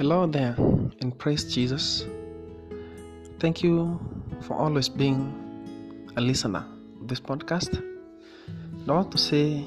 Hello there, and praise Jesus. Thank you for always being a listener of this podcast. I want to say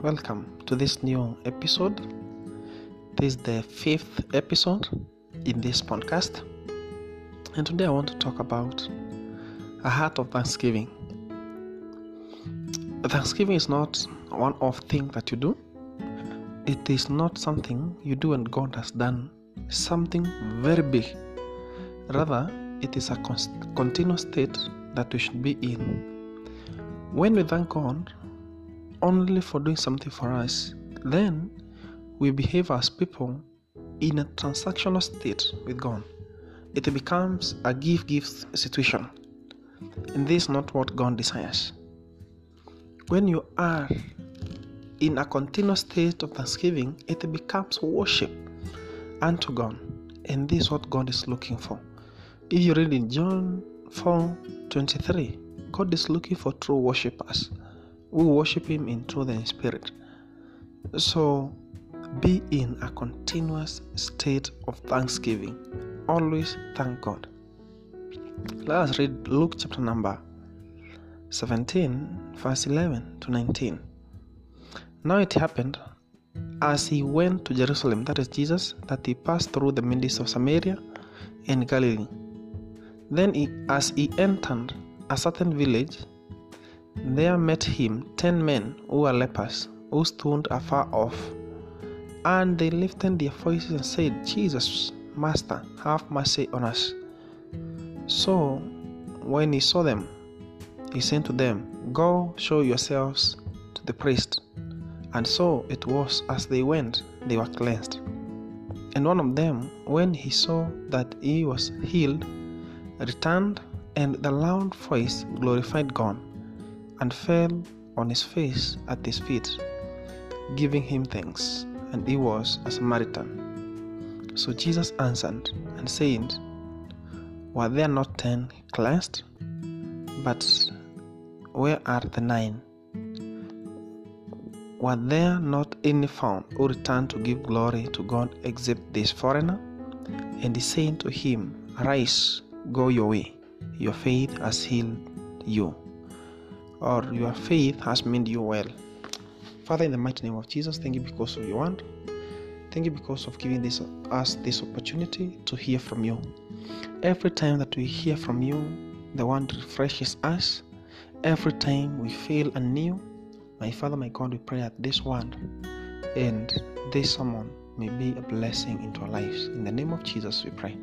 welcome to this new episode. This is the fifth episode in this podcast, and today I want to talk about a heart of thanksgiving. Thanksgiving is not one off thing that you do. It is not something you do and God has done something very big. Rather, it is a continuous state that we should be in. When we thank God only for doing something for us, then we behave as people in a transactional state with God. It becomes a give give situation. And this is not what God desires. When you are in a continuous state of thanksgiving, it becomes worship unto God. And this is what God is looking for. If you read in John 4 23, God is looking for true worshippers who worship Him in truth and spirit. So be in a continuous state of thanksgiving. Always thank God. Let us read Luke chapter number 17, verse 11 to 19. Now it happened as he went to Jerusalem, that is Jesus, that he passed through the midst of Samaria and Galilee. Then, he, as he entered a certain village, there met him ten men who were lepers, who stood afar off. And they lifted their voices and said, Jesus, Master, have mercy on us. So, when he saw them, he said to them, Go show yourselves to the priest. And so it was as they went, they were cleansed. And one of them, when he saw that he was healed, returned, and the loud voice glorified God, and fell on his face at his feet, giving him thanks. And he was a Samaritan. So Jesus answered and said, Were there not ten cleansed? But where are the nine? Were there not any found who returned to give glory to God except this foreigner? And he said to him, Arise, go your way. Your faith has healed you, or your faith has made you well. Father, in the mighty name of Jesus, thank you because of your word. Thank you because of giving this, us this opportunity to hear from you. Every time that we hear from you, the one refreshes us. Every time we feel anew, my Father, my God, we pray that this word and this sermon may be a blessing into our lives. In the name of Jesus, we pray.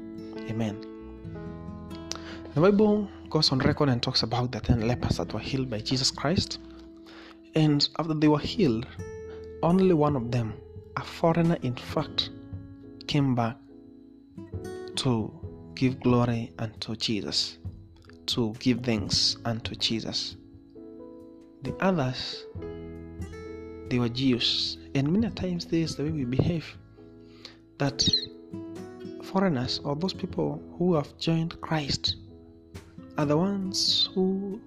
Amen. The Bible goes on record and talks about the ten lepers that were healed by Jesus Christ. And after they were healed, only one of them, a foreigner in fact, came back to give glory unto Jesus, to give thanks unto Jesus. The others, they were Jews. And many times this is the way we behave. That foreigners or those people who have joined Christ are the ones who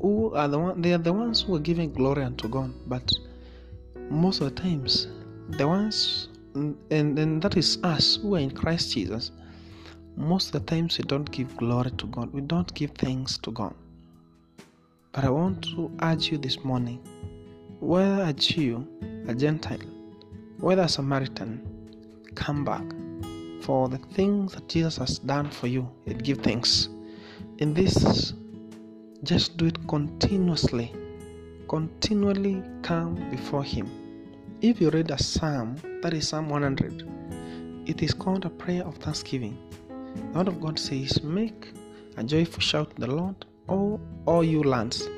who are the one they are the ones who are giving glory unto God. But most of the times the ones and, and that is us who are in Christ Jesus, most of the times we don't give glory to God. We don't give thanks to God. But I want to urge you this morning whether a Jew, a Gentile, whether a Samaritan, come back for the things that Jesus has done for you and give thanks. In this, just do it continuously. Continually come before Him. If you read a psalm, that is Psalm 100, it is called a prayer of thanksgiving. The word of God says, Make a joyful shout to the Lord all, all you lands.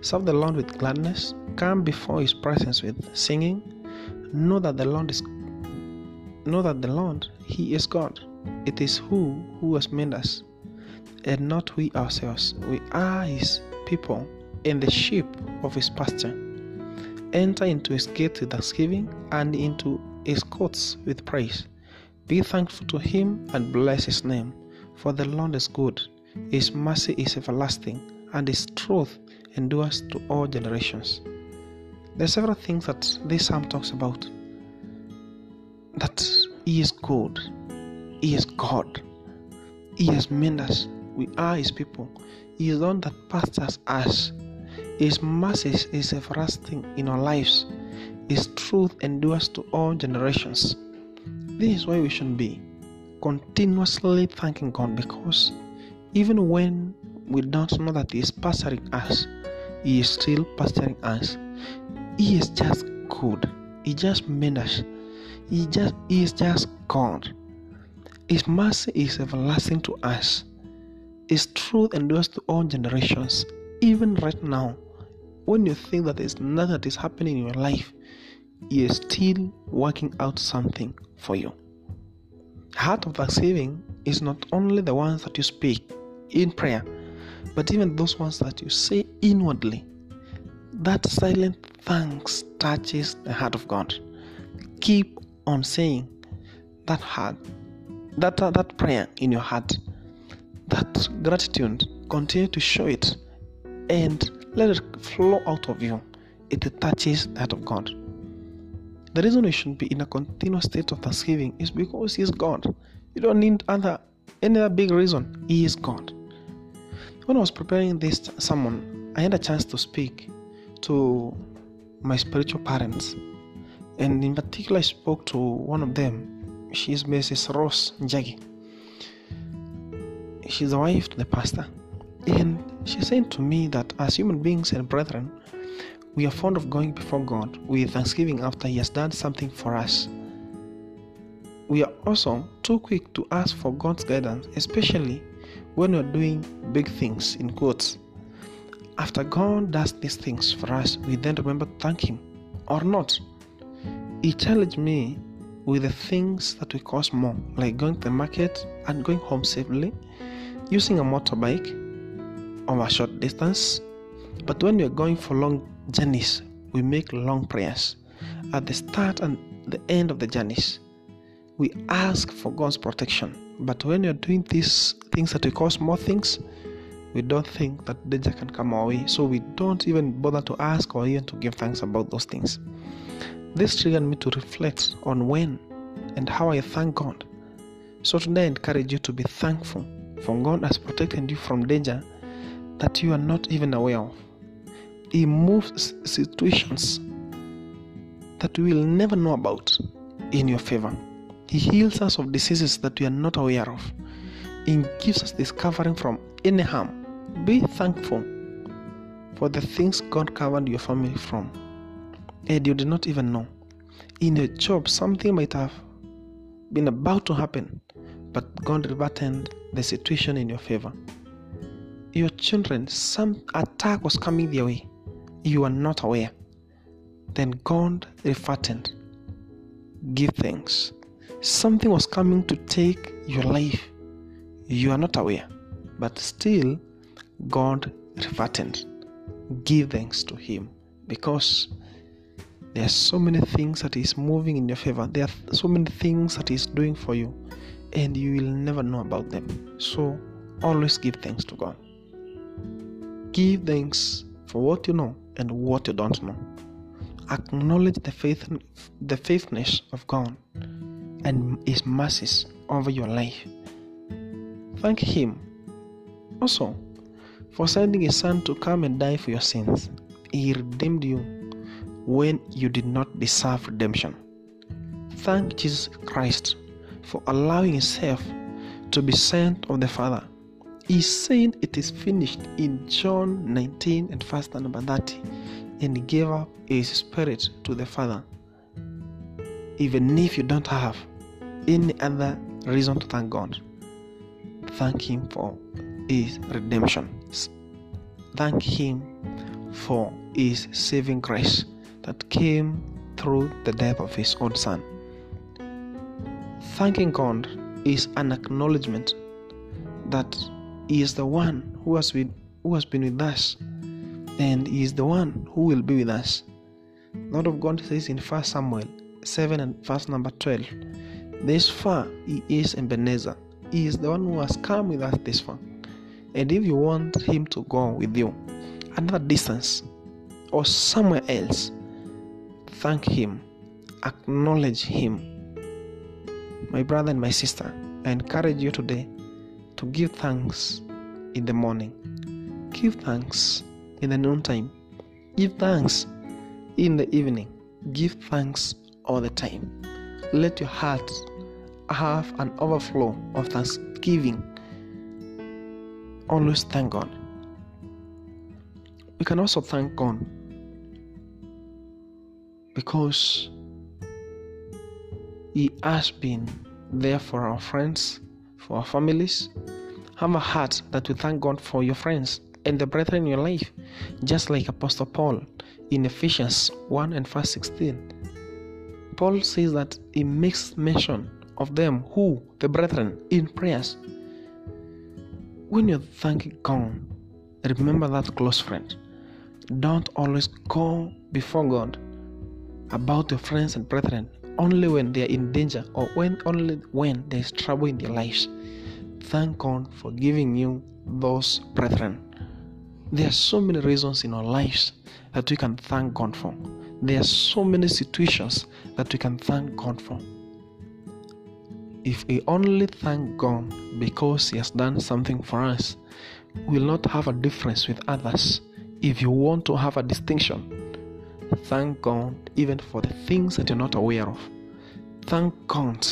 Serve the Lord with gladness. Come before His presence with singing. Know that the Lord is know that the Lord He is God. It is who who has made us, and not we ourselves. We are His people and the sheep of His pasture. Enter into His gate with thanksgiving and into His courts with praise. Be thankful to Him and bless His name, for the Lord is good his mercy is everlasting, and His truth endures to all generations. There are several things that this psalm talks about. That He is good, He is God. He has made us. We are His people. He is the one that pastors us. His mercy is everlasting in our lives. His truth endures to all generations. This is why we should be continuously thanking God because even when we don't know that He is pastoring us, He is still pastoring us. He is just good. He just made us. He just He is just God. His mercy is everlasting to us. His truth endures to all generations. Even right now, when you think that there's nothing that is happening in your life, He is still working out something for you. Heart of thanksgiving is not only the ones that you speak in prayer, but even those ones that you say inwardly. That silent thanks touches the heart of God. Keep on saying that heart that, uh, that prayer in your heart, that gratitude, continue to show it and let it flow out of you. It touches the heart of God. The reason we should be in a continuous state of thanksgiving is because He is God. You don't need other any other big reason. He is God. When I was preparing this sermon, I had a chance to speak to my spiritual parents, and in particular, I spoke to one of them she's Mrs. Rose Njagi. She's the wife to the pastor. And she said to me that as human beings and brethren, we are fond of going before God with thanksgiving after He has done something for us. We are also too quick to ask for God's guidance, especially when we are doing big things, in quotes. After God does these things for us, we then remember to thank Him or not. He challenged me with the things that will cost more, like going to the market and going home safely, using a motorbike over a short distance. But when we are going for long journeys, we make long prayers at the start and the end of the journeys. We ask for God's protection. But when you're doing these things that will cost more things, we don't think that danger can come our way. So we don't even bother to ask or even to give thanks about those things. This triggered me to reflect on when and how I thank God. So today I encourage you to be thankful for God has protected you from danger that you are not even aware of. He moves situations that we will never know about in your favor. He heals us of diseases that we are not aware of. He gives us this covering from any harm. Be thankful for the things God covered your family from and you did not even know. In your job, something might have been about to happen, but God reverted the situation in your favor. Your children, some attack was coming their way. You are not aware. Then God reverted. Give thanks. Something was coming to take your life. You are not aware, but still God reverted. Give thanks to Him because there are so many things that is moving in your favor. There are so many things that is doing for you, and you will never know about them. So always give thanks to God. Give thanks for what you know and what you don't know. Acknowledge the faith, the faithfulness of God and His mercies over your life. Thank Him also for sending His Son to come and die for your sins. He redeemed you when you did not deserve redemption. Thank Jesus Christ for allowing Himself to be sent of the Father. He said it is finished in John 19 and verse number 30, and He gave up His Spirit to the Father. Even if you don't have any other reason to thank God, thank Him for His redemption. Thank Him for His saving grace that came through the death of his own son. Thanking God is an acknowledgement that he is the one who has been who has been with us and he is the one who will be with us. Lord of God says in 1 Samuel 7 and verse number 12, This far he is Ebenezer. He is the one who has come with us this far. And if you want him to go with you another distance or somewhere else, thank Him, acknowledge Him. My brother and my sister, I encourage you today to give thanks in the morning, give thanks in the noontime, give thanks in the evening, give thanks all the time. Let your heart have an overflow of thanksgiving. Always thank God. We can also thank God because He has been there for our friends, for our families. Have a heart that we thank God for your friends and the brethren in your life, just like Apostle Paul in Ephesians 1 and verse 16. Paul says that he makes mention of them who, the brethren, in prayers. When you're thanking God, remember that close friend. Don't always go before God about your friends and brethren only when they are in danger or when only when there is trouble in their lives. Thank God for giving you those brethren. There are so many reasons in our lives that we can thank God for. There are so many situations that we can thank God for. If we only thank God because He has done something for us, we will not have a difference with others. If you want to have a distinction, thank God even for the things that you're not aware of. Thank God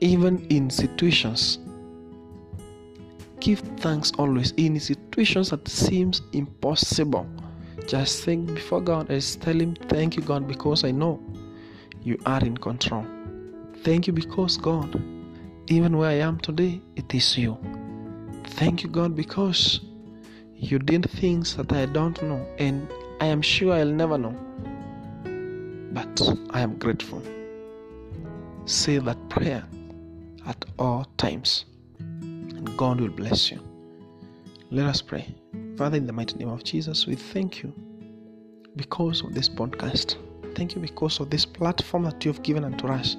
even in situations. Give thanks always in situations that seems impossible. Just think before God and tell Him, Thank you, God, because I know you are in control. Thank you because God, even where I am today, it is you. Thank you, God, because you did things that I don't know, and I am sure I'll never know. But I am grateful. Say that prayer at all times, and God will bless you. Let us pray. Father, in the mighty name of Jesus, we thank you because of this podcast. Thank you because of this platform that you have given unto us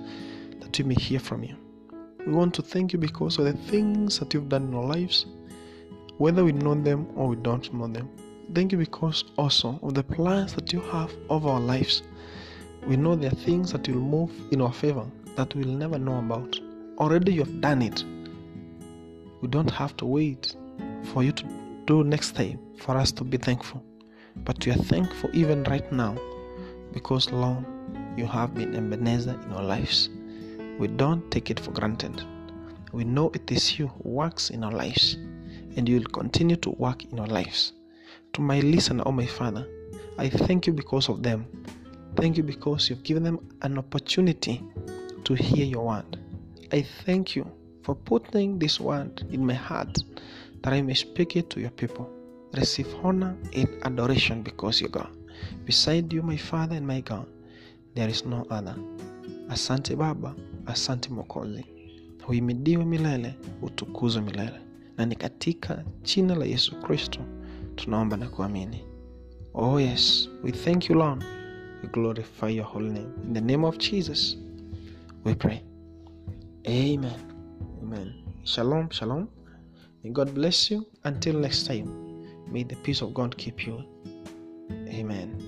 that we may hear from you. We want to thank you because of the things that you've done in our lives, whether we know them or we don't know them. Thank you because also of the plans that you have of our lives. We know there are things that will move in our favor that we'll never know about. Already you have done it. We don't have to wait for you to do next time for us to be thankful. But we are thankful even right now because, Lord, you have been Ebenezer in our lives. We don't take it for granted. We know it is you who works in our lives, and you will continue to work in our lives. To my listener, oh my Father, I thank you because of them. Thank you because you've given them an opportunity to hear your word. I thank you for putting this word in my heart that I may speak it to your people. Receive honor and adoration because you're God. Beside you, my Father and my God, there is no other. Asante Baba, asante Mwokozi, huimidiwe milele, utukuzwe milele, na ni katika jina la Yesu Kristo tunaomba na kuamini. Oh yes, we thank you Lord. We glorify your holy name. In the name of Jesus, we pray. Amen. Amen. Shalom, shalom. May God bless you. Until next time, may the peace of God keep you. Amen.